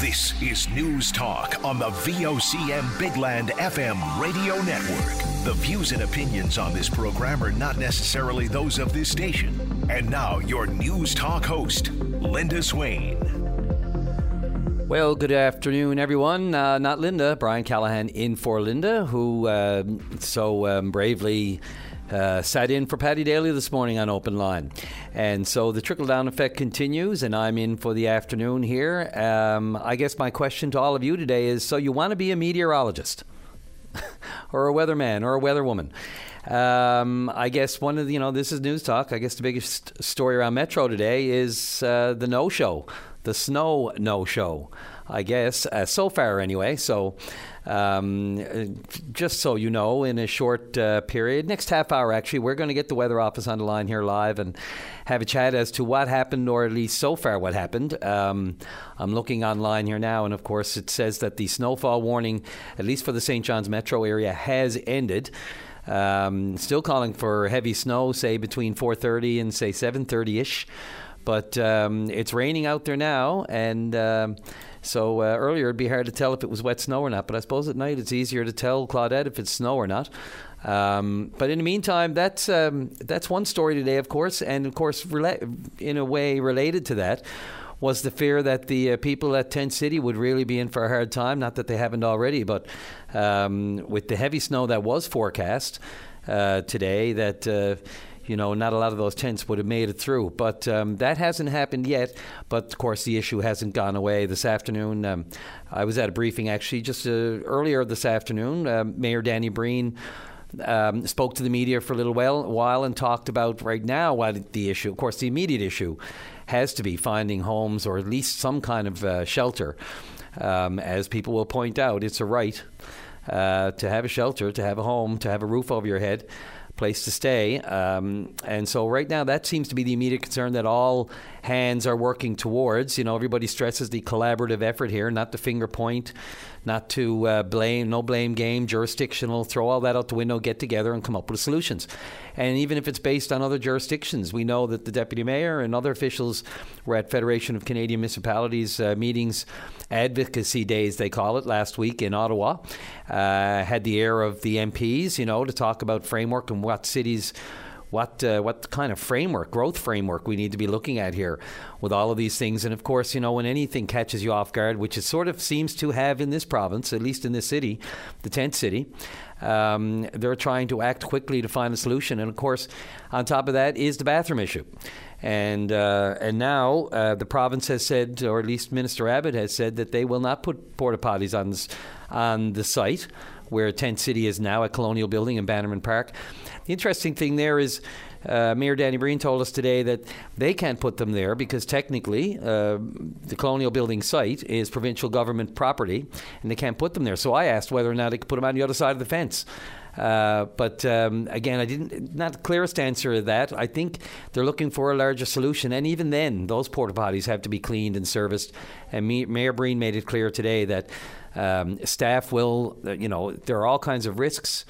This is News Talk on the VOCM Bigland FM radio network. The views and opinions on this program are not necessarily those of this station. And now, your News Talk host, Linda Swain. Well, good afternoon, everyone. Uh, not Linda, Brian Callahan in for Linda, who uh, so um, bravely uh, sat in for Paddy Daly this morning on Open Line. And so the trickle down effect continues, and I'm in for the afternoon here. Um, I guess my question to all of you today is so you want to be a meteorologist? or a weatherman or a weatherwoman. Um, I guess one of the, you know, this is news talk. I guess the biggest story around Metro today is uh, the no show, the snow no show, I guess, uh, so far anyway. So um, just so you know, in a short uh, period, next half hour actually, we're going to get the weather office on the line here live and have a chat as to what happened, or at least so far what happened. Um, I'm looking online here now, and of course, it says that the snowfall warning, at least for the St. John's metro area, has ended. Um, still calling for heavy snow, say between 4:30 and say 7:30 ish, but um, it's raining out there now, and. Um, so uh, earlier it'd be hard to tell if it was wet snow or not, but I suppose at night it's easier to tell Claudette if it's snow or not. Um, but in the meantime, that's um, that's one story today, of course, and of course, rela- in a way related to that was the fear that the uh, people at Tent City would really be in for a hard time. Not that they haven't already, but um, with the heavy snow that was forecast uh, today, that uh, you know, not a lot of those tents would have made it through. But um, that hasn't happened yet. But of course, the issue hasn't gone away. This afternoon, um, I was at a briefing actually just uh, earlier this afternoon. Uh, Mayor Danny Breen. Um, spoke to the media for a little while, while and talked about right now what the issue. Of course, the immediate issue has to be finding homes or at least some kind of uh, shelter. Um, as people will point out, it's a right uh, to have a shelter, to have a home, to have a roof over your head place to stay. Um, and so right now, that seems to be the immediate concern that all hands are working towards. You know, everybody stresses the collaborative effort here, not the finger point, not to uh, blame, no blame game, jurisdictional, throw all that out the window, get together and come up with solutions. And even if it's based on other jurisdictions, we know that the deputy mayor and other officials were at Federation of Canadian Municipalities uh, meetings, advocacy days they call it, last week in Ottawa. Uh, had the air of the MPs, you know, to talk about framework and what cities what uh, what kind of framework, growth framework we need to be looking at here with all of these things. And of course, you know, when anything catches you off guard, which it sort of seems to have in this province, at least in this city, the tent city, um, they're trying to act quickly to find a solution. And of course, on top of that is the bathroom issue. And uh, and now uh, the province has said, or at least Minister Abbott has said, that they will not put porta potties on this, on the site where Tent City is now a Colonial Building in Bannerman Park. The interesting thing there is. Uh, Mayor Danny Breen told us today that they can't put them there because technically uh, the Colonial Building site is provincial government property and they can't put them there. So I asked whether or not they could put them on the other side of the fence. Uh, but um, again, I didn't not the clearest answer to that. I think they're looking for a larger solution, and even then, those porta potties have to be cleaned and serviced. And Mayor Breen made it clear today that um, staff will, you know, there are all kinds of risks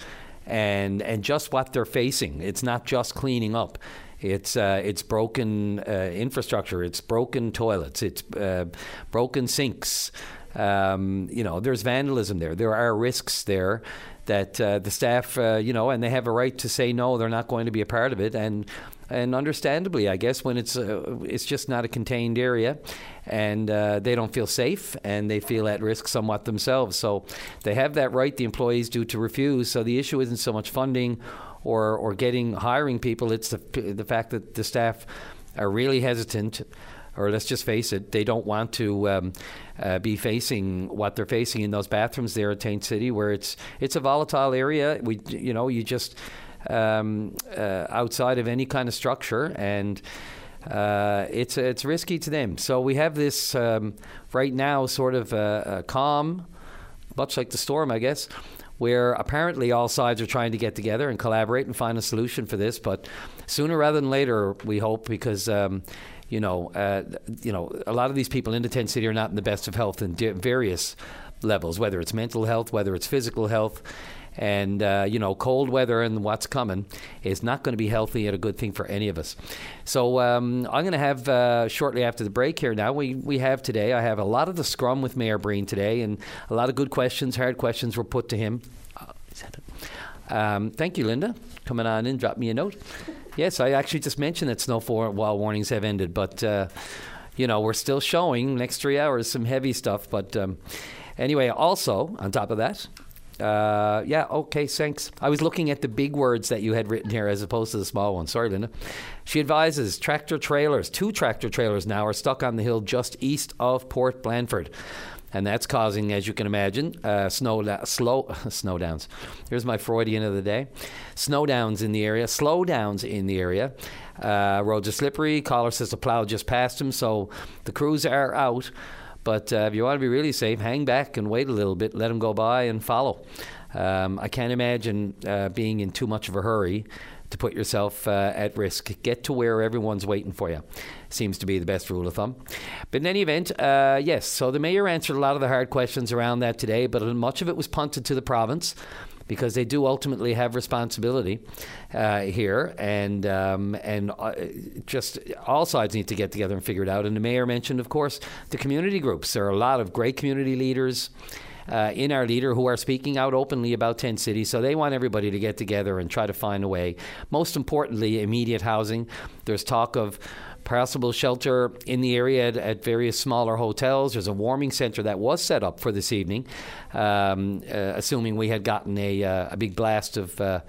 and and just what they're facing. It's not just cleaning up. It's uh, it's broken uh, infrastructure. It's broken toilets. It's uh, broken sinks. Um, you know, there's vandalism there. There are risks there that uh, the staff, uh, you know, and they have a right to say no. They're not going to be a part of it, and and understandably, I guess when it's uh, it's just not a contained area, and uh, they don't feel safe and they feel at risk somewhat themselves. So they have that right. The employees do to refuse. So the issue isn't so much funding or or getting hiring people. It's the the fact that the staff are really hesitant or let's just face it, they don't want to um, uh, be facing what they're facing in those bathrooms there at Tent City, where it's it's a volatile area. We, you know, you just um, uh, outside of any kind of structure, and uh, it's it's risky to them. So we have this um, right now, sort of a, a calm, much like the storm, I guess where apparently all sides are trying to get together and collaborate and find a solution for this. But sooner rather than later, we hope, because um, you know, uh, you know, a lot of these people in the tent city are not in the best of health in various levels, whether it's mental health, whether it's physical health. And, uh, you know, cold weather and what's coming is not going to be healthy and a good thing for any of us. So um, I'm going to have, uh, shortly after the break here now, we, we have today, I have a lot of the scrum with Mayor Breen today, and a lot of good questions, hard questions were put to him. Um, thank you, Linda, coming on in, drop me a note. Yes, I actually just mentioned that snowfall warnings have ended, but uh, you know we're still showing next three hours some heavy stuff. But um, anyway, also on top of that, uh, yeah, okay, thanks. I was looking at the big words that you had written here as opposed to the small ones. Sorry, Linda. She advises tractor trailers, two tractor trailers now are stuck on the hill just east of Port Blandford and that's causing, as you can imagine, uh, snow slow snow downs. Here's my Freudian of the day: snow downs in the area, slow downs in the area. Uh, roads are slippery. Caller says the plow just passed him, so the crews are out. But uh, if you want to be really safe, hang back and wait a little bit. Let them go by and follow. Um, I can't imagine uh, being in too much of a hurry to put yourself uh, at risk. Get to where everyone's waiting for you. Seems to be the best rule of thumb. But in any event, uh, yes, so the mayor answered a lot of the hard questions around that today, but much of it was punted to the province because they do ultimately have responsibility uh, here, and um, and uh, just all sides need to get together and figure it out. And the mayor mentioned, of course, the community groups. There are a lot of great community leaders uh, in our leader who are speaking out openly about tent cities. So they want everybody to get together and try to find a way. Most importantly, immediate housing. There's talk of possible shelter in the area at, at, various smaller hotels. There's a warming center that was set up for this evening, um, uh, assuming we had gotten a, uh, a big blast of. Uh,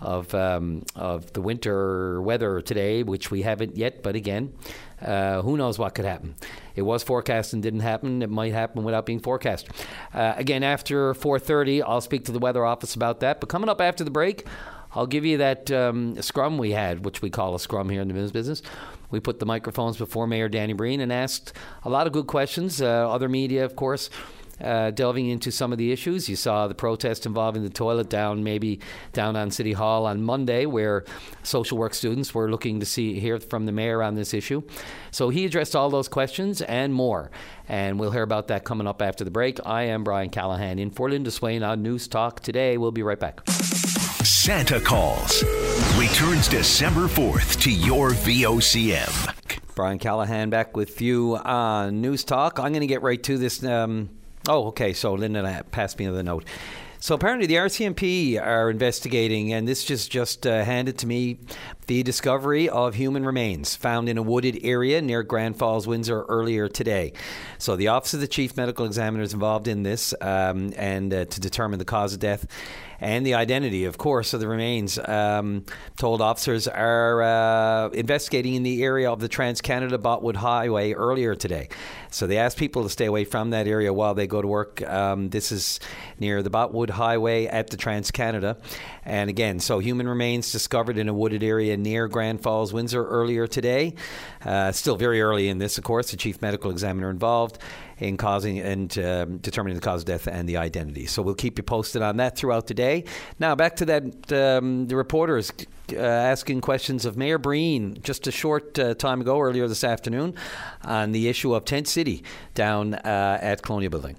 of um, of the winter weather today, which we haven't yet, but again, uh, who knows what could happen? It was forecast and didn't happen. It might happen without being forecast. Uh, again, after 4:30, I'll speak to the weather office about that. But coming up after the break, I'll give you that um, scrum we had, which we call a scrum here in the news business. We put the microphones before Mayor Danny Breen and asked a lot of good questions. Uh, other media, of course, uh, delving into some of the issues. You saw the protest involving the toilet down, maybe down on City Hall on Monday, where social work students were looking to see hear from the mayor on this issue. So he addressed all those questions and more. And we'll hear about that coming up after the break. I am Brian Callahan in for Linda Swain on News Talk today. We'll be right back. Santa Calls returns December 4th to your VOCM. Brian Callahan back with you on News Talk. I'm going to get right to this. Um, Oh, okay. So Linda passed me the note. So apparently the RCMP are investigating, and this just just uh, handed to me, the discovery of human remains found in a wooded area near Grand Falls, Windsor earlier today. So the Office of the Chief Medical Examiner is involved in this, um, and uh, to determine the cause of death and the identity, of course, of the remains. Um, told officers are uh, investigating in the area of the Trans Canada Botwood Highway earlier today. So they asked people to stay away from that area while they go to work. Um, this is near the Botwood Highway at the Trans Canada. And again, so human remains discovered in a wooded area near Grand Falls, Windsor earlier today. Uh, still very early in this, of course, the chief medical examiner involved in causing and um, determining the cause of death and the identity. So we'll keep you posted on that throughout the day. Now back to that um, the reporters uh, asking questions of Mayor Breen just a short uh, time ago earlier this afternoon on the issue of Tent City down uh, at Colonial Building.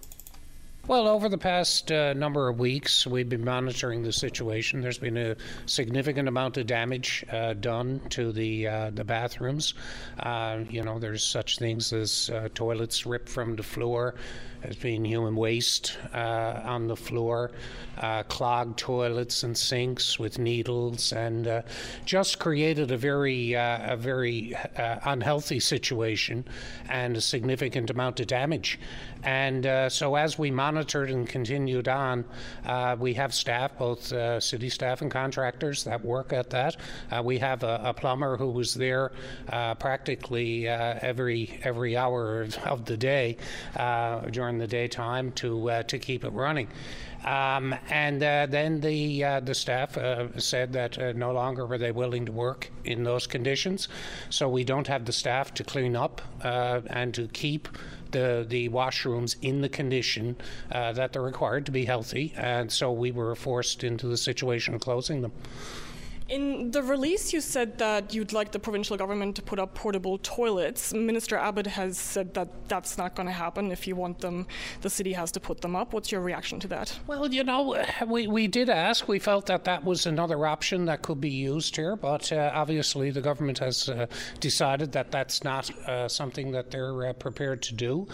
Well, over the past uh, number of weeks, we've been monitoring the situation. There's been a significant amount of damage uh, done to the uh, the bathrooms. Uh, you know, there's such things as uh, toilets ripped from the floor. There's been human waste uh, on the floor, clogged toilets and sinks with needles, and just created a very a very unhealthy situation and a significant amount of damage. And uh, so, as we monitored and continued on, uh, we have staff, both uh, city staff and contractors, that work at that. Uh, we have a, a, plumber who was there uh, practically uh, every every hour of the day during the daytime to to keep it running. Um, and uh, then the uh, the staff uh, said that no longer were they willing to work in those conditions, so we don't have the staff to clean up and to keep the, the washrooms in the condition uh, that they're required to be healthy, and so we were forced into the situation of closing them. In the release, you said that you'd like the provincial government to put up portable toilets. Minister Abbott has said that that's not going to happen. If you want them, the city has to put them up. What's your reaction to that? Well, you know, we, we did ask. We felt that that was another option that could be used here, but uh, obviously the government has uh, decided that that's not uh, something that they're uh, prepared to do.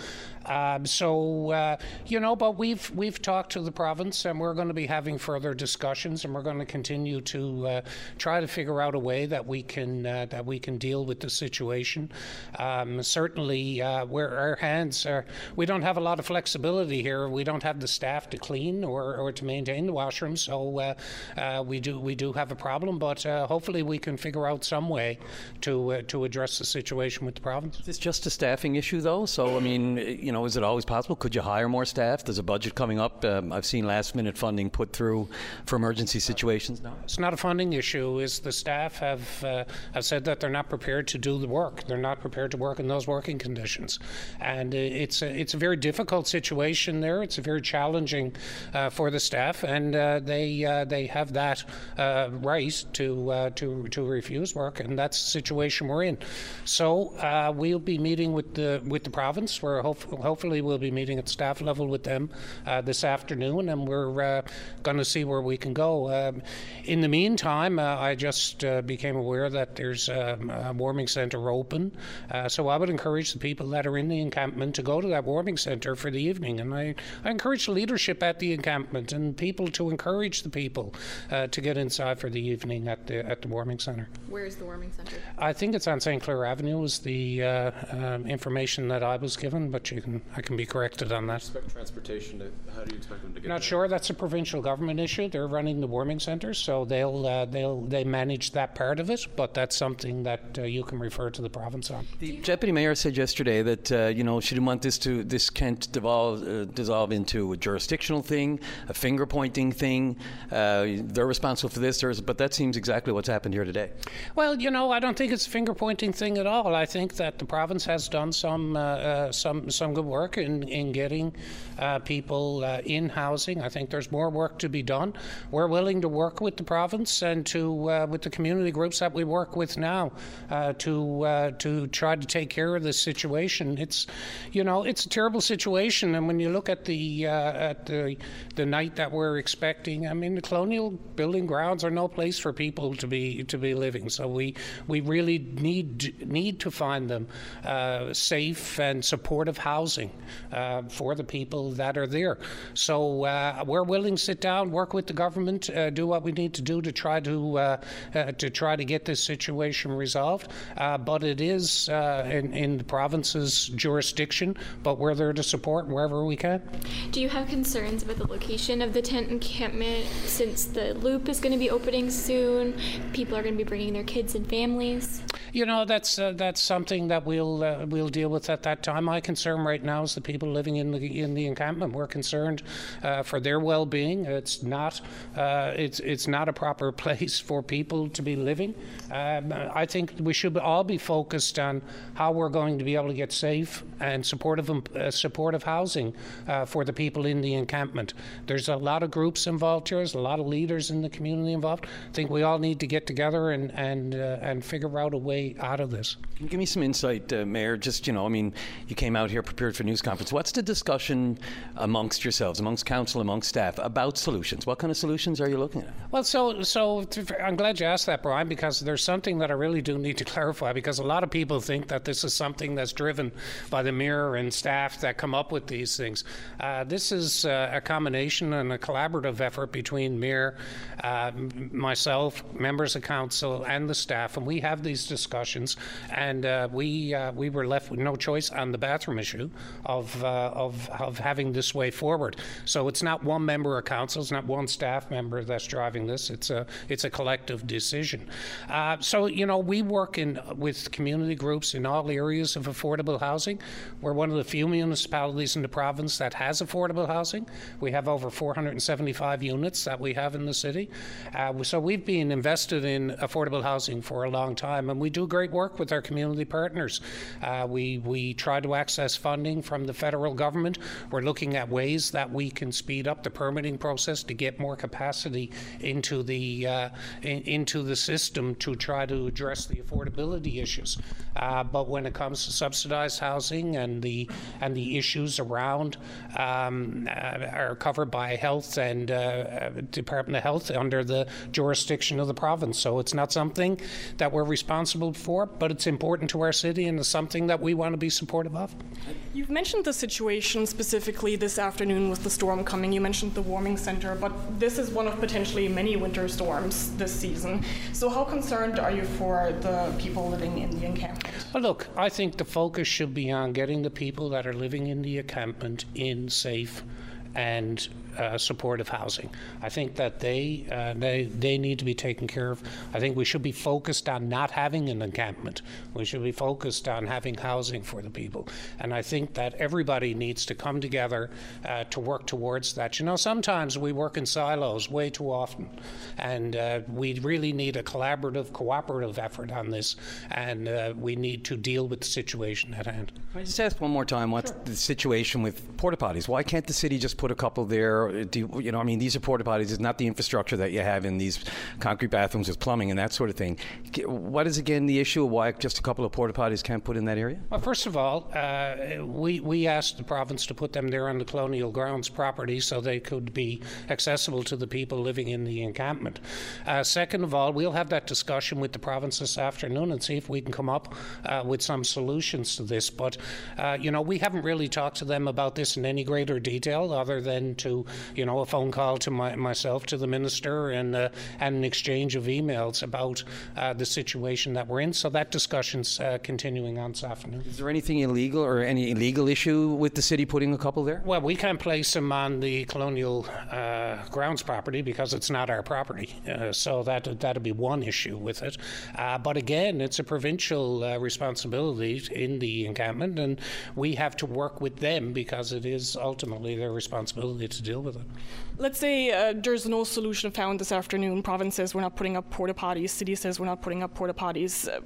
Um, so uh, you know, but we've we've talked to the province, and we're going to be having further discussions, and we're going to continue to uh, try to figure out a way that we can uh, that we can deal with the situation. Um, certainly, uh, where our hands are, we don't have a lot of flexibility here. We don't have the staff to clean or, or to maintain the washrooms, so uh, uh, we do we do have a problem. But hopefully, we can figure out some way to to address the situation with the province. Is this just a staffing issue, though? So I mean. You know, is it always possible? Could you hire more staff? There's a budget coming up. Um, I've seen last minute funding put through for emergency situations now. It's not a funding issue. Is the staff have uh, have said that they're not prepared to do the work. They're not prepared to work in those working conditions, and it's a, it's a very difficult situation there. It's a very challenging uh, for the staff, and uh, they uh, they have that uh, right to to to refuse work, and that's the situation we're in. So we'll be meeting with the with the province. We're hopefully hopefully we'll be meeting at staff level with them this afternoon, and we're going to see where we can go. Um, in the meantime, uh, I just uh, became aware that there's um, a warming centre open, uh, so I would encourage the people that are in the encampment to go to that warming centre for the evening, and I, I encourage the leadership at the encampment and people to encourage the people to get inside for the evening at the at the warming centre. Where is the warming centre? I think it's on St. Clare Avenue. Was the um, information that I was given, but you can can I can be corrected on that. Expect transportation. To, how do you expect them to get? Not there? sure. That's a provincial government issue. They're running the warming centres, so they'll uh, they manage that part of it. But that's something that uh, you can refer to the province on. The deputy mayor said yesterday that uh, you know she didn't want this to this can't devolve uh, dissolve into a jurisdictional thing, a finger pointing thing. Uh, they're responsible for this, but that seems exactly what's happened here today. Well, you know, I don't think it's a finger pointing thing at all. I think that the province has done some uh, some some good work in, in getting uh, people uh, in housing. I think there's more work to be done. We're willing to work with the province and to uh, with the community groups that we work with now uh, to uh, to try to take care of this situation. It's you know it's a terrible situation, and when you look at the uh, at the the night that we're expecting, I mean the colonial building grounds are no place for people to be to be living. So we we really need need to find them safe and supportive housing uh, for the people that are there. So uh, we're willing to sit down, work with the government, uh, do what we need to do to try to uh, uh, to try to get this situation resolved. but it is in, in the province's jurisdiction, but we're there to support wherever we can. Do you have concerns about the location of the tent encampment since the loop is going to be opening soon? People are going to be bringing their kids and families. You know, that's uh, that's something that we'll uh, we'll deal with at that time. My concern right now is the people living in the in the encampment. We're concerned uh, for their well-being. It's not uh, it's it's not a proper place for people to be living. Um, I think we should all be focused on how we're going to be able to get safe and supportive uh, supportive housing uh, for the people in the encampment. There's a lot of groups involved here. There's a lot of leaders in the community involved. I think we all need to get together and and and figure out a way out of this. Can you give me some insight, uh, Mayor? Just, you know, I mean, you came out here prepared for news conference. What's the discussion amongst yourselves, amongst council, amongst staff, about solutions? What kind of solutions are you looking at? Well, so, so I'm glad you asked that, Brian, because there's something that I really do need to clarify, because a lot of people think that this is something that's driven by the mayor and staff that come up with these things. Uh, this is uh, a combination and a collaborative effort between mayor, uh, myself, members of council, and the staff, and we have these discussions discussions, and uh, we uh, we were left with no choice on the bathroom issue of, uh, of of having this way forward. So it's not one member of council, it's not one staff member that's driving this. It's a it's a collective decision. Uh, so you know we work in with community groups in all areas of affordable housing. We're one of the few municipalities in the province that has affordable housing. We have over 475 units that we have in the city. Uh, so we've been invested in affordable housing for a long time, and we do great work with our community partners. Uh, we we try to access funding from the federal government. We're looking at ways that we can speed up the permitting process to get more capacity into the uh, in, into the system to try to address the affordability issues. Uh, but when it comes to subsidized housing and the and the issues around um, uh, are covered by health and uh, Department of Health under the jurisdiction of the province. So it's not something that we're responsible for, but it's important to our city and it's something that we want to be supportive of. You've mentioned the situation specifically this afternoon with the storm coming. You mentioned the warming center, but this is one of potentially many winter storms this season. So, how concerned are you for the people living in the encampment? Well, look, I think the focus should be on getting the people that are living in the encampment in safe and uh, supportive housing. I think that they, uh, they they need to be taken care of. I think we should be focused on not having an encampment. We should be focused on having housing for the people. And I think that everybody needs to come together uh, to work towards that. You know, sometimes we work in silos way too often, and uh, we really need a collaborative, cooperative effort on this. And uh, we need to deal with the situation at hand. Can I just ask one more time? What's sure. the situation with porta potties? Why can't the city just put a couple there? Do you, know, I mean, these are porta potties. It's not the infrastructure that you have in these concrete bathrooms with plumbing and that sort of thing. What is again the issue why just a couple of porta potties can't put in that area? Well, first of all, uh, we we asked the province to put them there on the colonial grounds property so they could be accessible to the people living in the encampment. Uh, second of all, we'll have that discussion with the province this afternoon and see if we can come up uh, with some solutions to this. But uh, you know, we haven't really talked to them about this in any greater detail, other than to you know, a phone call to my, myself, to the minister, and, uh, and an exchange of emails about uh, the situation that we're in. So that discussion's uh, continuing on this afternoon. Is there anything illegal or any illegal issue with the city putting a couple there? Well, we can't place them on the colonial uh, grounds property because it's not our property. Uh, so that that'd be one issue with it. Uh, but again, it's a provincial responsibility in the encampment, and we have to work with them because it is ultimately their responsibility to deal with it. Let's say uh, there's no solution found this afternoon. Province says we're not putting up porta potties. City says we're not putting up porta potties. Uh,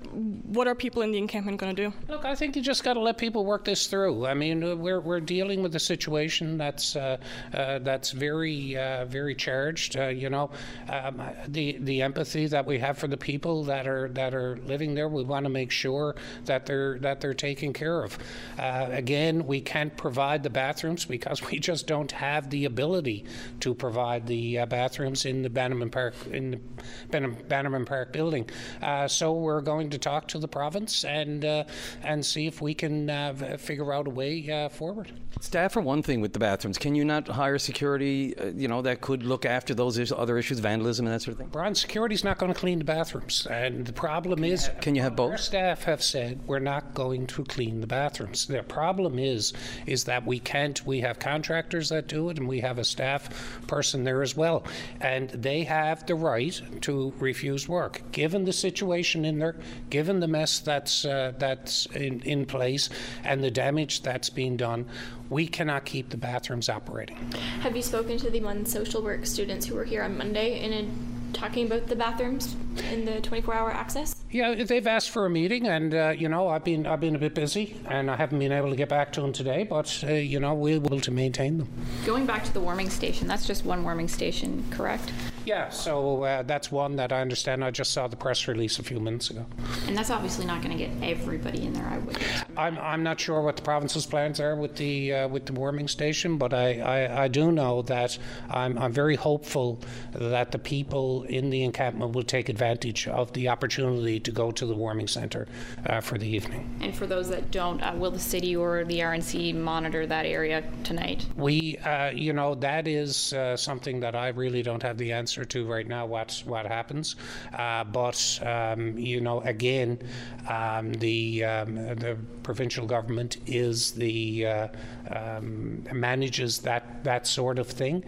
what are people in the encampment going to do? Look, I think you just got to let people work this through. I mean, uh, we're, we're dealing with a situation that's uh, uh that's very uh, very charged. you know, um, the the empathy that we have for the people that are that are living there. We want to make sure that they're that they're taken care of. again, we can't provide the bathrooms because we just don't have the ability provide the uh, bathrooms in the Bannerman Park in the Bannerman Park building. Uh, so we're going to talk to the province and uh, and see if we can uh, figure out a way uh, forward. Staff, for one thing, with the bathrooms, can you not hire security? Uh, you know that could look after those is- other issues, vandalism and that sort of thing. Brian, security's not going to clean the bathrooms, and the problem is, can you have both? Our staff have said we're not going to clean the bathrooms. The problem is, is that we can't. We have contractors that do it, and we have a staff person there as well. And they have the right to refuse work. Given the situation in there, given the mess that's, uh, that's in, in place, and the damage that's being done, we cannot keep the bathrooms operating. Have you spoken to the one social work students who were here on Monday in a talking about the bathrooms in the 24-hour access? Yeah, they've asked for a meeting, and uh, you know, I've been I've been a bit busy, and I haven't been able to get back to them today. But uh, you know, we'll be able to maintain them. Going back to the warming station, that's just one warming station, correct? Yeah, so uh, that's one that I understand. I just saw the press release a few minutes ago. And that's obviously not going to get everybody in there. I would. I'm I'm not sure what the province's plans are with the uh, with the warming station, but I, I, I do know that I'm I'm very hopeful that the people in the encampment will take advantage of the opportunity to go to the warming center uh, for the evening. And for those that don't, uh, will the city or the RNC monitor that area tonight? We, uh, you know, that is uh, something that I really don't have the answer to right now. What what happens? Uh, but um, you know, again, um, the um, the provincial government is the uh, um, manages that that sort of thing,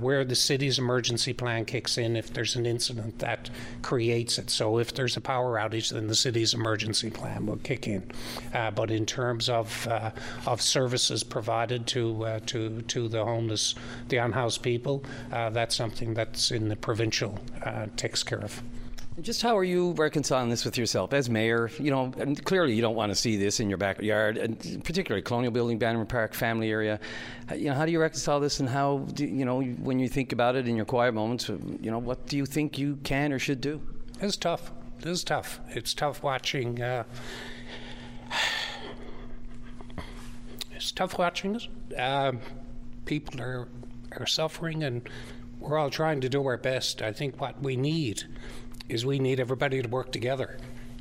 where the city's emergency plan kicks in if there's an incident that creates it. So if there's a power outage, then the city's emergency plan will kick in. Uh, but in terms of uh, of services provided to uh, to to the homeless, the unhoused people, uh, that's something that's in the provincial uh, takes care of. Just how are you reconciling this with yourself as mayor? You know, and clearly you don't want to see this in your backyard, and particularly Colonial Building, Bannerman Park, family area. Uh, You know, how do you reconcile this, and how do you know when you think about it in your quiet moments? uh, You know, what do you think you can or should do? It's tough. It is tough. It's tough watching. Uh, it's tough watching. Um, people are are suffering, and we're all trying to do our best. I think what we need is we need everybody to work together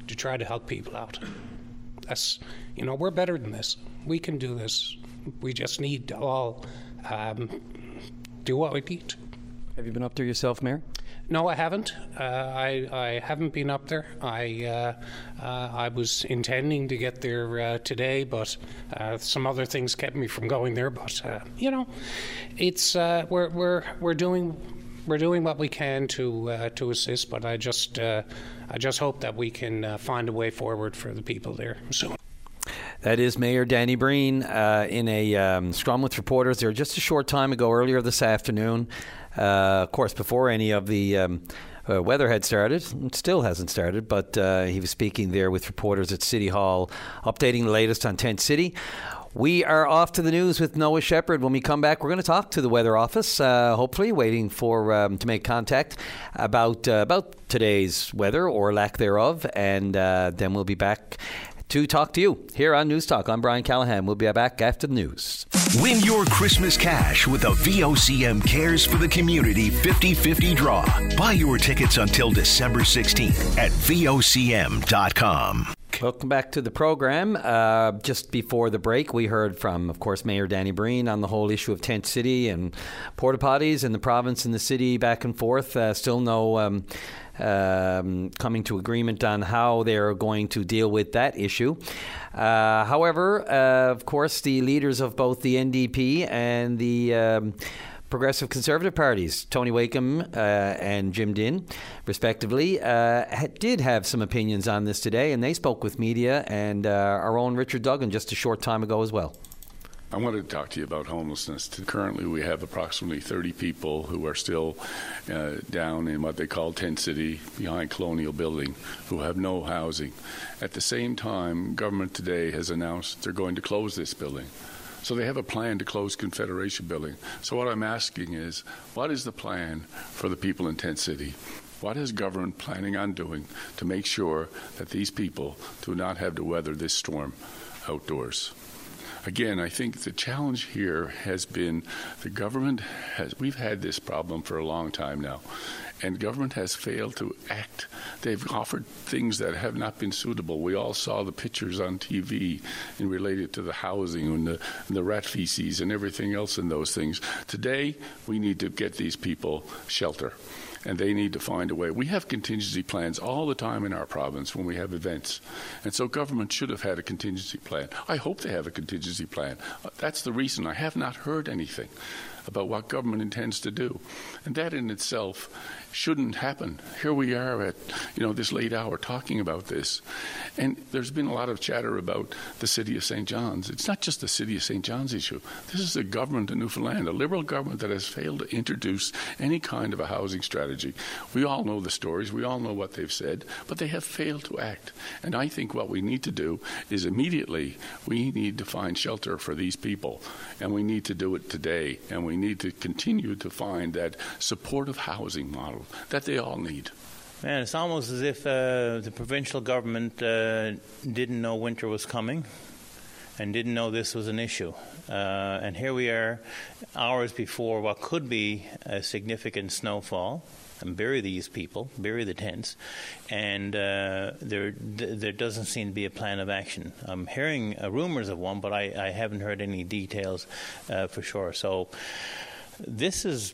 to try to help people out. That's you know we're better than this. We can do this. We just need to all um, do what we need. Have you been up there yourself, Mayor? No, I haven't. Uh, I I haven't been up there. I uh, uh, I was intending to get there uh, today, but uh, some other things kept me from going there. But uh, you know, it's we're we're we're doing we're doing what we can to uh, to assist. But I just uh, I just hope that we can uh, find a way forward for the people there soon. That is Mayor Danny Breen uh, in a um, scrum with reporters there just a short time ago, earlier this afternoon. Uh, of course, before any of the um, uh, weather had started, it still hasn't started, but uh, he was speaking there with reporters at City Hall, updating the latest on Tent City. We are off to the news with Noah Shepard. When we come back, we're going to talk to the weather office. Uh, hopefully, waiting for um, to make contact about uh, about today's weather or lack thereof, and uh, then we'll be back to talk to you here on News Talk. I'm Brian Callahan. We'll be back after the news. Win your Christmas cash with a VOCM Cares for the Community 50 50 draw. Buy your tickets until December 16th at VOCM.com. Welcome back to the program. Uh, just before the break, we heard from, of course, Mayor Danny Breen on the whole issue of tent city and porta potties in the province and the city back and forth. Uh, still no um, um, coming to agreement on how they're going to deal with that issue. Uh, however, uh, of course, the leaders of both the NDP and the um, Progressive Conservative parties, Tony Wakeham uh, and Jim Dinn, respectively, uh, ha- did have some opinions on this today, and they spoke with media and uh, our own Richard Duggan just a short time ago as well. I wanted to talk to you about homelessness. Currently, we have approximately 30 people who are still uh, down in what they call Tent City behind Colonial Building who have no housing. At the same time, government today has announced they're going to close this building. So they have a plan to close Confederation Building. So what I'm asking is, what is the plan for the people in Tent City? What is government planning on doing to make sure that these people do not have to weather this storm outdoors? Again, I think the challenge here has been the government has, we've had this problem for a long time now, and government has failed to act. They've offered things that have not been suitable. We all saw the pictures on TV and related to the housing and the, and the rat feces and everything else in those things. Today, we need to get these people shelter and they need to find a way. We have contingency plans all the time in our province when we have events, and so government should have had a contingency plan. I hope they have a contingency plan. Uh, That's the reason I have not heard anything about what government intends to do, and that in itself shouldn't happen. Here we are at you know this late hour talking about this, and there's been a lot of chatter about the city of St. John's. It's not just the city of St. John's issue. This is a government in Newfoundland, a liberal government that has failed to introduce any kind of a housing strategy. We all know the stories. We all know what they've said, but they have failed to act. And I think what we need to do is immediately we need to find shelter for these people, and we need to do it today, and we need to continue to find that supportive housing model that they all need. Man, it's almost as if uh, the provincial government uh, didn't know winter was coming and didn't know this was an issue. Uh, and here we are, hours before what could be a significant snowfall. And bury these people, bury the tents, and uh, there th- there doesn't seem to be a plan of action. I'm hearing uh, rumors of one, but I, I haven't heard any details uh, for sure. So this is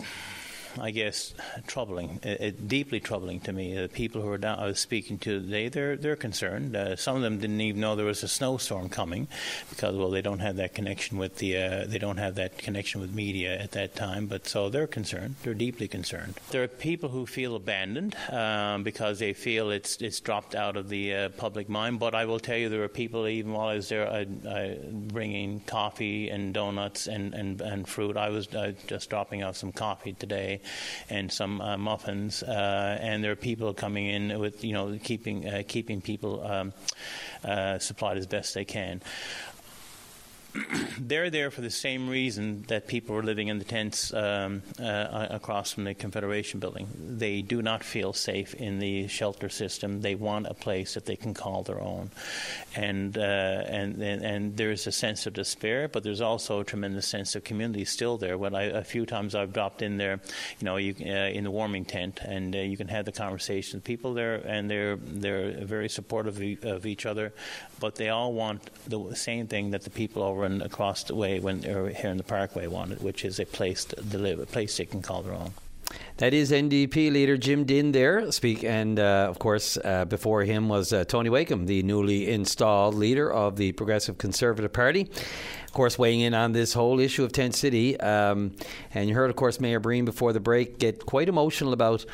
I guess, troubling, uh, uh, deeply troubling to me. The people who are down, I was speaking to today, they're they're concerned. Uh, some of them didn't even know there was a snowstorm coming, because well, they don't have that connection with the uh, they don't have that connection with media at that time. But so they're concerned. They're deeply concerned. There are people who feel abandoned um, because they feel it's it's dropped out of the uh, public mind. But I will tell you, there are people even while I was there, I, I bringing coffee and donuts and and, and fruit. I was uh, just dropping off some coffee today and some uh, muffins, uh, and there are people coming in with you know keeping uh, keeping people um, uh, supplied as best they can. they're there for the same reason that people were living in the tents um, uh, across from the Confederation building. They do not feel safe in the shelter system. They want a place that they can call their own, and uh, and, and, and there's a sense of despair, but there's also a tremendous sense of community still there. When I, a few times I've dropped in there, you know, you, uh, in the warming tent, and uh, you can have the conversation. People there, and they're they're very supportive of each other, but they all want the same thing that the people over across the way when they're here in the Parkway wanted, which is a place to live, a place they can call their own. That is NDP leader Jim Dinn there speak, and uh, of course uh, before him was uh, Tony Wakeham, the newly installed leader of the Progressive Conservative Party. Of course, weighing in on this whole issue of Tent City, um, and you heard, of course, Mayor Breen before the break get quite emotional about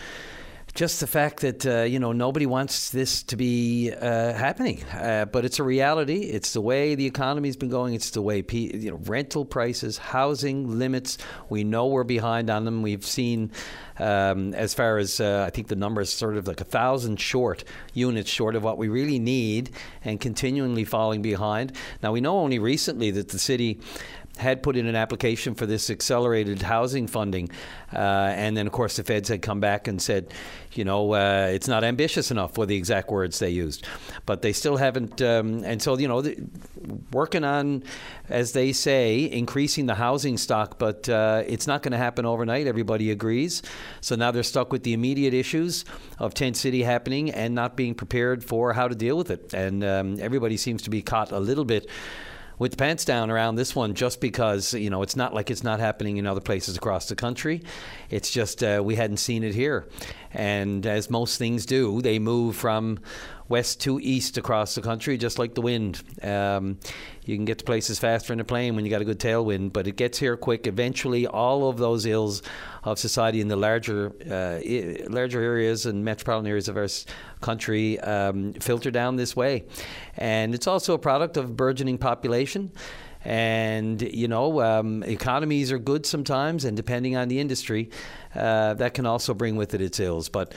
just the fact that uh, you know nobody wants this to be uh, happening, uh, but it's a reality. It's the way the economy's been going. It's the way pe- you know rental prices, housing limits. We know we're behind on them. We've seen um, as far as uh, I think the number is sort of like a thousand short units short of what we really need, and continually falling behind. Now we know only recently that the city had put in an application for this accelerated housing funding, uh, and then of course the feds had come back and said, you know, uh, it's not ambitious enough for the exact words they used, but they still haven't. Um, and so you know, working on, as they say, increasing the housing stock, but uh, it's not going to happen overnight. Everybody agrees. So now they're stuck with the immediate issues of Tent City happening and not being prepared for how to deal with it. And um, everybody seems to be caught a little bit with pants down around this one just because you know it's not like it's not happening in other places across the country. It's just uh, we hadn't seen it here, and as most things do, they move from west to east across the country, just like the wind. Um, you can get to places faster in a plane when you got a good tailwind, but it gets here quick. Eventually, all of those ills of society in the larger uh, larger areas and metropolitan areas of our country um, filter down this way, and it's also a product of burgeoning population. And you know, um, economies are good sometimes, and depending on the industry, uh, that can also bring with it its ills. But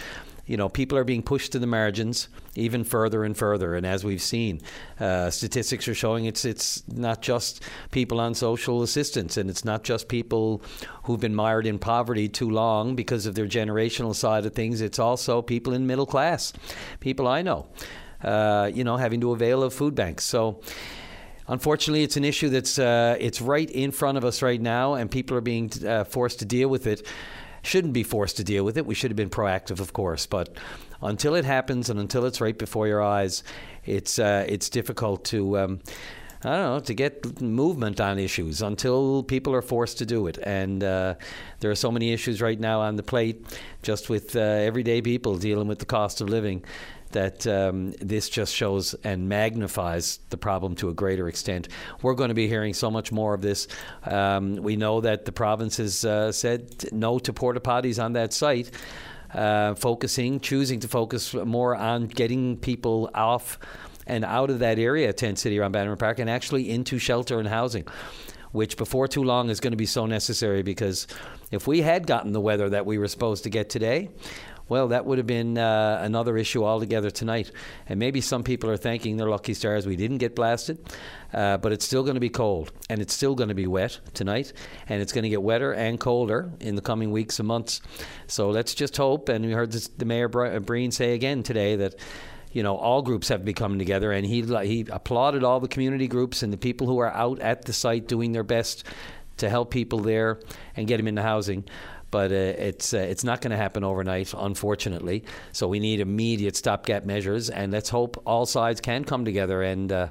you know, people are being pushed to the margins even further and further. And as we've seen, uh, statistics are showing it's it's not just people on social assistance, and it's not just people who've been mired in poverty too long because of their generational side of things. It's also people in middle class, people I know, uh, you know, having to avail of food banks. So. Unfortunately, it's an issue that's uh, it's right in front of us right now, and people are being uh, forced to deal with it shouldn't be forced to deal with it. We should have been proactive, of course, but until it happens and until it's right before your eyes, it's uh, it's difficult to. Um, I don't know, to get movement on issues until people are forced to do it. And uh, there are so many issues right now on the plate, just with uh, everyday people dealing with the cost of living, that um, this just shows and magnifies the problem to a greater extent. We're going to be hearing so much more of this. Um, we know that the province has uh, said no to porta potties on that site. Uh, focusing, choosing to focus more on getting people off and out of that area, Tent City around Bannerman Park, and actually into shelter and housing, which before too long is going to be so necessary because if we had gotten the weather that we were supposed to get today, well, that would have been uh, another issue altogether tonight. And maybe some people are thanking their lucky stars we didn't get blasted, uh, but it's still going to be cold and it's still going to be wet tonight, and it's going to get wetter and colder in the coming weeks and months. So let's just hope. And we heard this, the Mayor Breen say again today that you know, all groups have to be coming together. And he he applauded all the community groups and the people who are out at the site doing their best to help people there and get them into housing but uh, it's uh, it's not going to happen overnight, unfortunately. So we need immediate stopgap measures, and let's hope all sides can come together and uh,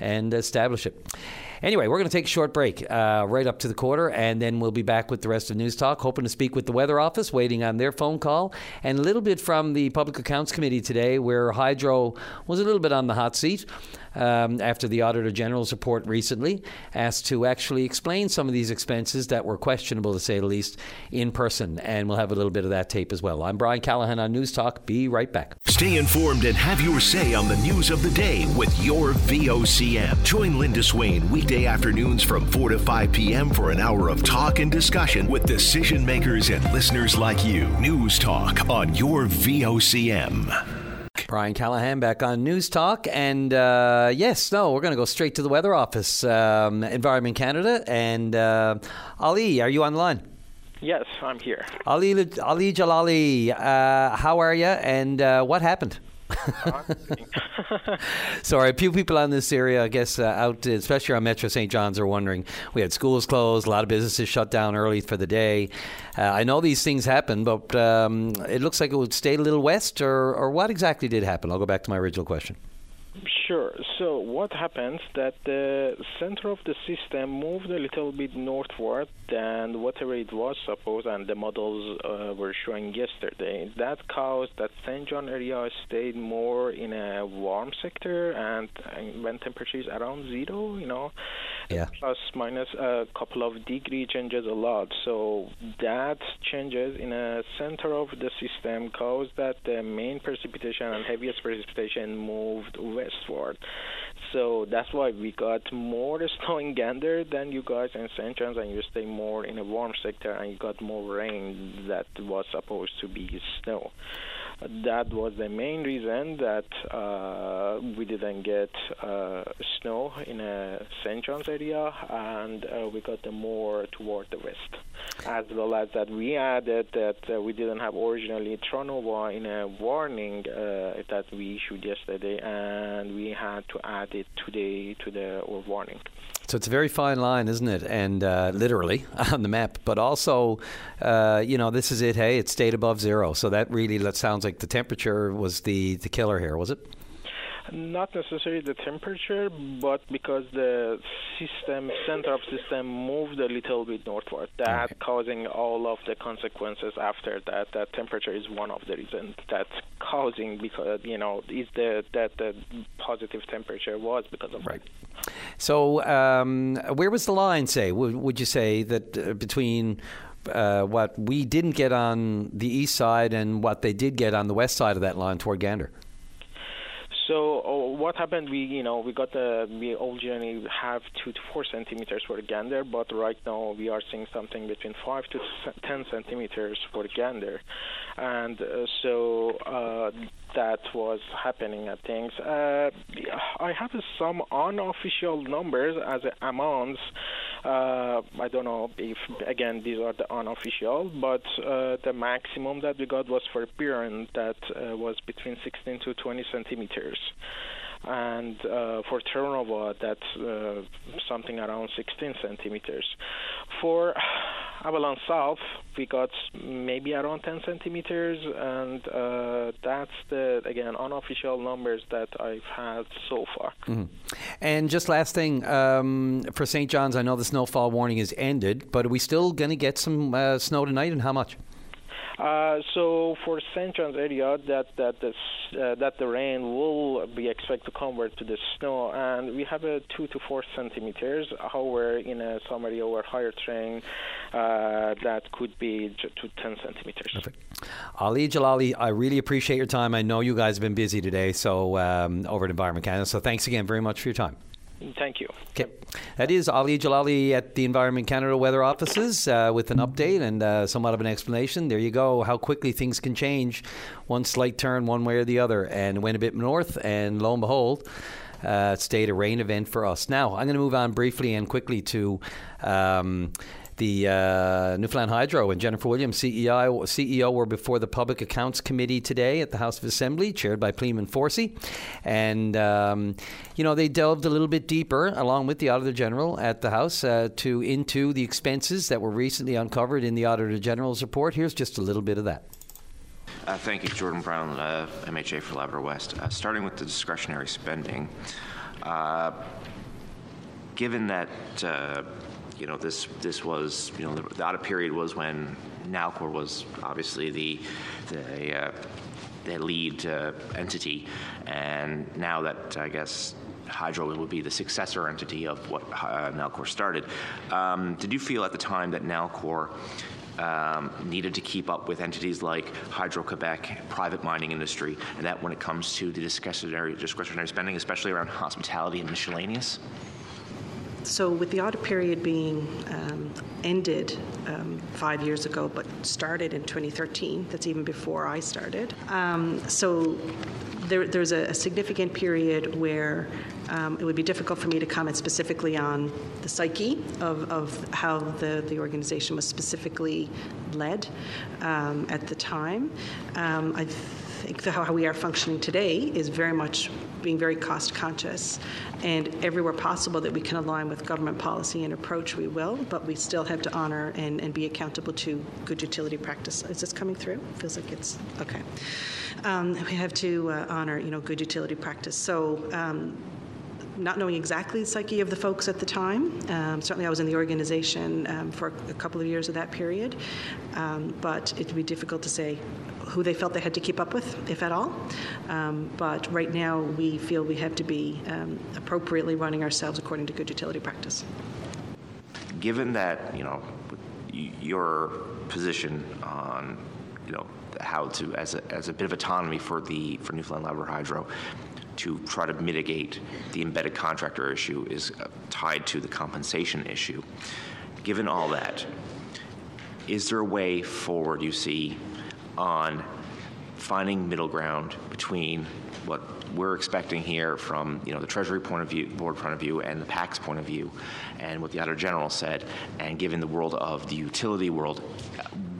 and establish it. Anyway, we're going to take a short break uh, right up to the quarter, and then we'll be back with the rest of News Talk. Hoping to speak with the Weather Office, waiting on their phone call, and a little bit from the Public Accounts Committee today, where Hydro was a little bit on the hot seat um, after the Auditor General's report recently, asked to actually explain some of these expenses that were questionable, to say the least, in person. And we'll have a little bit of that tape as well. I'm Brian Callahan on News Talk. Be right back. Stay informed and have your say on the news of the day with your VOCM. Join Linda Swain weekday weekday afternoons from 4 to 5 p.m. for an hour of talk and discussion with decision makers and listeners like you. News Talk on your VOCM. Brian Callahan back on News Talk. And uh, yes, no, we're going to go straight to the Weather Office, um, Environment Canada. And uh, Ali, are you on the line? Yes, I'm here. Ali, Ali Jalali, uh, how are you? And uh, what happened? Sorry, a few people on this area, I guess, uh, out, especially on Metro St. John's, are wondering. We had schools closed, a lot of businesses shut down early for the day. Uh, I know these things happen, but um, it looks like it would stay a little west, or, or what exactly did happen? I'll go back to my original question. Sure. So what happens that the center of the system moved a little bit northward than whatever it was supposed, and the models uh, were showing yesterday. That caused that St. John area stayed more in a warm sector, and when temperature is around zero, you know, yeah. plus minus a couple of degree changes a lot. So that changes in a center of the system caused that the main precipitation and heaviest precipitation moved westward. So that's why we got more snow in Gander than you guys in St. John's, and you stay more in a warm sector, and you got more rain that was supposed to be snow that was the main reason that uh, we didn't get uh, snow in uh, St. John's area, and uh, we got more toward the west, as well as that we added that uh, we didn't have originally Terra Nova in a warning that we issued yesterday, and we had to add it today to the warning. So it's a very fine line, isn't it? And uh, literally on the map, but also, uh, you know, this is it. Hey, it stayed above zero. So that really that sounds like the temperature was the the killer here, was it? Not necessarily the temperature, but because the system center of system moved a little bit northward, that okay. causing all of the consequences after that. That temperature is one of the reasons that's causing because you know is the that the positive temperature was because of right. So, um, where was the line? Say, would, would you say that uh, between uh, what we didn't get on the east side and what they did get on the west side of that line toward Gander? So oh, what happened? We you know we got the we originally have two to four centimeters for gander, but right now we are seeing something between five to ten centimeters for gander, and uh, so uh, that was happening at things. Uh, I have some unofficial numbers as amounts. Uh, I don't know if again these are the unofficial, but uh, the maximum that we got was for Burin that uh, was between 16 to 20 centimeters and uh, for Terra Nova that's uh, something around 16 centimeters. For Avalon South, we got maybe around 10 centimeters, and uh, that's the again unofficial numbers that I've had so far. Mm-hmm. And just last thing um, for St. John's, I know the snowfall warning is ended, but are we still going to get some uh, snow tonight, and how much? Uh, so for. John's area, that that uh, that the rain will be expected to convert to the snow, and we have a two to four centimeters. However, in a some area or higher terrain, uh, that could be to 10 centimeters. Perfect. Ali Jalali, I really appreciate your time. I know you guys have been busy today, so um, over at Environment Canada. So thanks again very much for your time. Thank you. Okay. That is Ali Jalali at the Environment Canada Weather Offices uh, with an update and uh, somewhat of an explanation. There you go, how quickly things can change. One slight turn one way or the other, and went a bit north, and lo and behold, uh, stayed a rain event for us. Now, I'm going to move on briefly and quickly to. Um, the uh, Newfoundland Hydro and Jennifer Williams, CEO, CEO, were before the Public Accounts Committee today at the House of Assembly, chaired by Pleaman Forsey. And, um, you know, they delved a little bit deeper, along with the Auditor General at the House, uh, to into the expenses that were recently uncovered in the Auditor General's report. Here's just a little bit of that. Uh, thank you, Jordan Brown, uh, MHA for Labrador West. Uh, starting with the discretionary spending, uh, given that uh, you know, this this was you know the, the audit period was when Nalcor was obviously the the, uh, lead uh, entity, and now that I guess Hydro would be the successor entity of what uh, Nalcor started. Um, did you feel at the time that Nalcor um, needed to keep up with entities like Hydro Quebec, private mining industry, and that when it comes to the discretionary discretionary spending, especially around hospitality and miscellaneous? So, with the audit period being um, ended um, five years ago, but started in 2013, that's even before I started. Um, so, there, there's a, a, significant period where um, it would be difficult for me to comment specifically on the psyche of, of how the, the organization was specifically led um, at the time. Um, I think how we are functioning today is very much being very cost conscious. And everywhere possible that we can align with government policy and approach, we will, but we still have to honor and, and be accountable to good utility practice. Is this coming through? Feels like it's okay. Um, we have to uh, honor, you know, good utility practice. So um, not knowing exactly the psyche of the folks at the time. Um, certainly, I was in the organization um, for a couple of years of that period, um, but it would be difficult to say who they felt they had to keep up with, if at all. Um, but right now, we feel we have to be um, appropriately running ourselves according to good utility practice. Given that, you know, your position on, you know, how to, as a, as a bit of autonomy for the for Newfoundland Labrador Hydro, to try to mitigate the embedded contractor issue is uh, tied to the compensation issue. Given all that, is there a way forward you see on finding middle ground between what we're expecting here from you know the Treasury point of view, board point of view, and the PAC's point of view, and what the Auditor General said, and given the world of the utility world,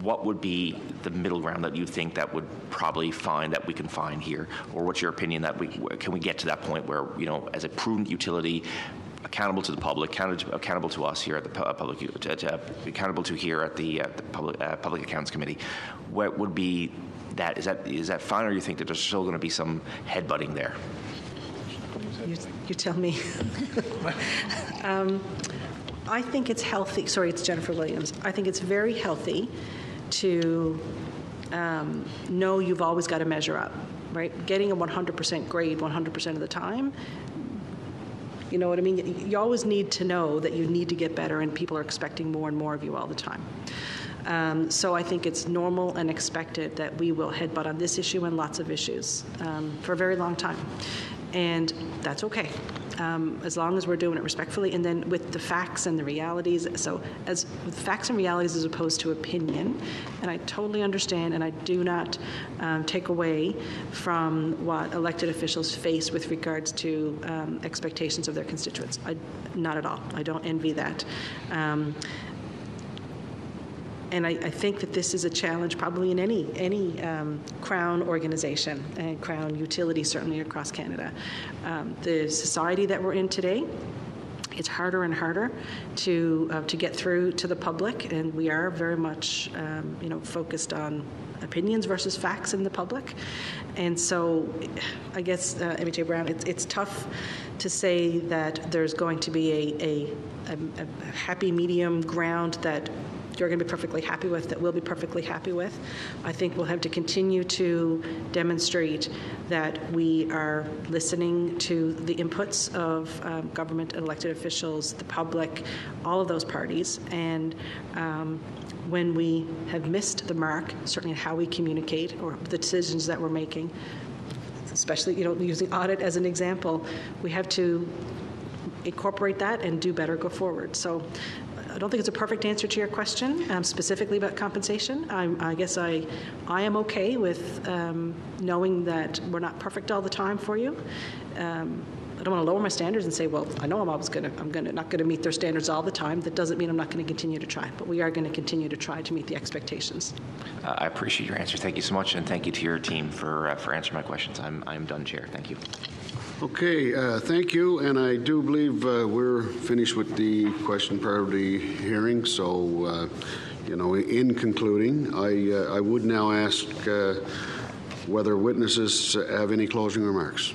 what would be the middle ground that you think that would probably find that we can find here, or what's your opinion that we can we get to that point where you know as a prudent utility accountable to the public, accountable to us here at the public, to, to, accountable to here at the, uh, the public, uh, public accounts committee. What would be that? Is that is that fine, or you think that there's still going to be some headbutting there? You, you tell me. um, I think it's healthy. Sorry, it's Jennifer Williams. I think it's very healthy to um, know you've always got to measure up, right? Getting a 100% grade 100% of the time you know what I mean? You always need to know that you need to get better, and people are expecting more and more of you all the time. Um, so I think it's normal and expected that we will headbutt on this issue and lots of issues um, for a very long time. And that's okay um, as long as we're doing it respectfully, and then with the facts and the realities. So, as with facts and realities as opposed to opinion, and I totally understand, and I do not um, take away from what elected officials face with regards to um, expectations of their constituents. I, not at all. I don't envy that. And I, I, think that this is a challenge probably in any any um, crown organization and crown utility certainly across Canada. Um, the society that we're in today. It's harder and harder to uh, to get through to the public, and we are very much, um, you know, focused on opinions versus facts in the public. And so, I guess, uh, MHA Brown, it's, it's tough to say that there's going to be a, a, a, a happy medium ground that you're going to be perfectly happy with, that we'll be perfectly happy with. I think we'll have to continue to demonstrate that we are listening to the inputs of um, government and elected officials, the public, all of those parties, and um, when we have missed the mark, certainly in how we communicate or the decisions that we're making, especially you know using audit as an example, we have to incorporate that and do better go forward. So I don't think it's a perfect answer to your question um, specifically about compensation. I'm, i guess I, I am okay with um, knowing that we're not perfect all the time for you. Um, I don't want to lower my standards and say, well, I know I'm always going to, I'm going to not going to meet their standards all the time. That doesn't mean I'm not going to continue to try, but we are going to continue to try to meet the expectations. Uh, I appreciate your answer. Thank you so much, and thank you to your team for uh, for answering my questions. I'm I'm done, Chair. Thank you. Okay, uh, thank you. And I do believe uh, we're finished with the question priority hearing. So, uh, you know, in concluding, I, uh, I would now ask uh, whether witnesses have any closing remarks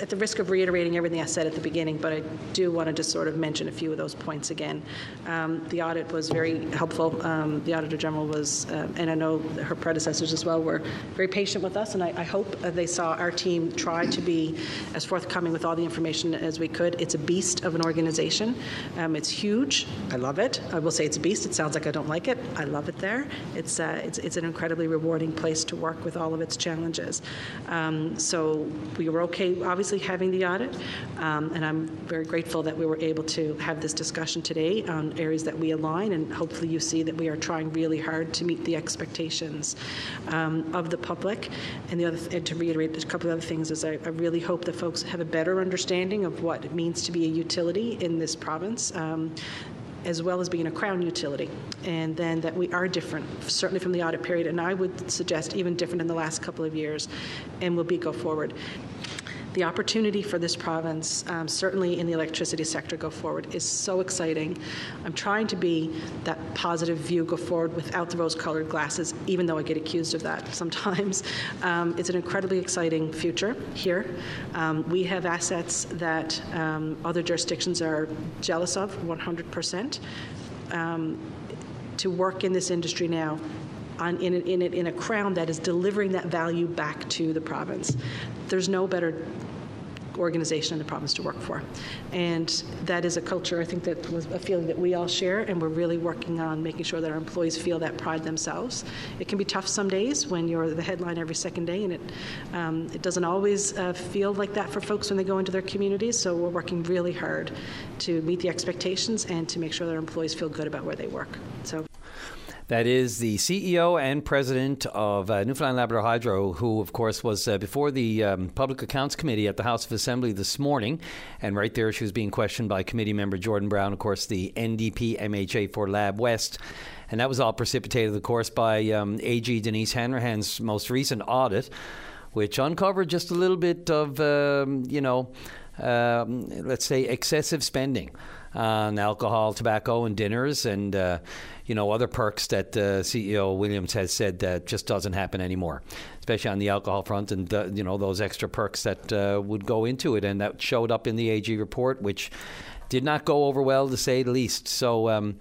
at the risk of reiterating everything I said at the beginning, but I do want to just sort of mention a few of those points again. Um, the audit was very helpful. Um, the Auditor General was, uh, and I know her predecessors as well, were very patient with us, and I, I hope they saw our team try to be as forthcoming with all the information as we could. It's a beast of an organization. Um, it's huge. I love it. I will say it's a beast. It sounds like I don't like it. I love it there. It's, uh, it's, it's an incredibly rewarding place to work with all of its challenges. Um, so we were okay, obviously obviously having the audit, um, and I'm very grateful that we were able to have this discussion today on areas that we align, and hopefully you see that we are trying really hard to meet the expectations um, of the public. And the other, and to reiterate a couple of other things is I, I, really hope that folks have a better understanding of what it means to be a utility in this province. Um, as well as being a crown utility, and then that we are different, certainly from the audit period, and I would suggest even different in the last couple of years, and will be go forward the opportunity for this province, um, certainly in the electricity sector, go forward is so exciting. I'm trying to be that positive view go forward without the rose colored glasses, even though I get accused of that sometimes. Um, it's an incredibly exciting future here. Um, we have assets that um, other jurisdictions are jealous of 100%. Um, to work in this industry now on, in, in, in, a, crown that is delivering that value back to the province. There's no better organization in the province to work for. And that is a culture, I think, that was a feeling that we all share, and we're really working on making sure that our employees feel that pride themselves. It can be tough some days when you're the headline every second day, and it, um, it doesn't always uh, feel like that for folks when they go into their communities, so we're working really hard to meet the expectations and to make sure that our employees feel good about where they work. So. That is the CEO and president of uh, Newfoundland Labrador Hydro, who, of course, was uh, before the um, Public Accounts Committee at the House of Assembly this morning. And right there, she was being questioned by committee member Jordan Brown, of course, the NDP MHA for Lab West. And that was all precipitated, of course, by um, AG Denise Hanrahan's most recent audit, which uncovered just a little bit of, um, you know, um, let's say, excessive spending on alcohol, tobacco, and dinners, and uh, you know other perks that uh, CEO Williams has said that just doesn't happen anymore, especially on the alcohol front, and uh, you know those extra perks that uh, would go into it, and that showed up in the AG report, which did not go over well to say the least. So. Um,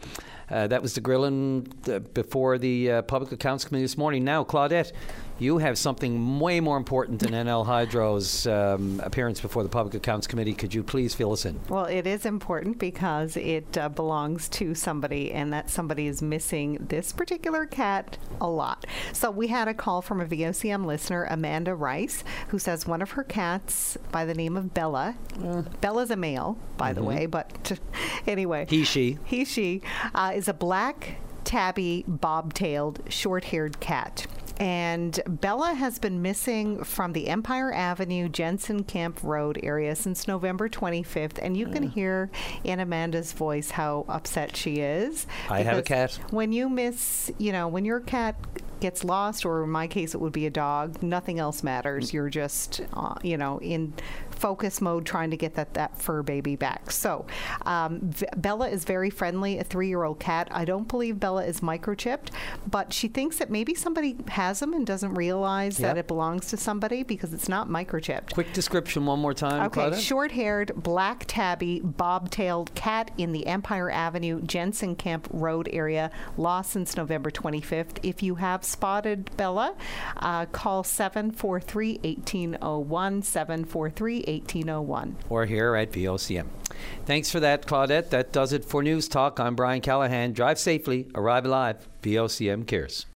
uh, that was the grilling uh, before the Public Accounts Committee this morning. Now, Claudette, you have something way more important than NL Hydro's um, appearance before the Public Accounts Committee. Could you please fill us in? Well, it is important because it uh, belongs to somebody, and that somebody is missing this particular cat a lot. So we had a call from a VOCM listener, Amanda Rice, who says one of her cats by the name of Bella. Uh. Bella's a male, by mm-hmm. the way, but anyway. He, she. He, she uh, is a black tabby, bob-tailed, short-haired cat. And Bella has been missing from the Empire Avenue, Jensen Camp Road area since November 25th. And you can hear in Amanda's voice how upset she is. I have a cat. When you miss, you know, when your cat gets lost, or in my case, it would be a dog, nothing else matters. Mm. You're just, uh, you know, in focus mode trying to get that, that fur baby back. So, um, v- Bella is very friendly, a three year old cat. I don't believe Bella is microchipped, but she thinks that maybe somebody has them and doesn't realize yep. that it belongs to somebody because it's not microchipped. Quick description one more time. Okay, short haired, black tabby, bob-tailed cat in the Empire Avenue, Jensen Camp Road area, lost since November 25th. If you have spotted Bella, uh, call 743 1801, 743 1801. Or here at VOCM. Thanks for that, Claudette. That does it for News Talk. I'm Brian Callahan. Drive safely, arrive alive. VOCM cares.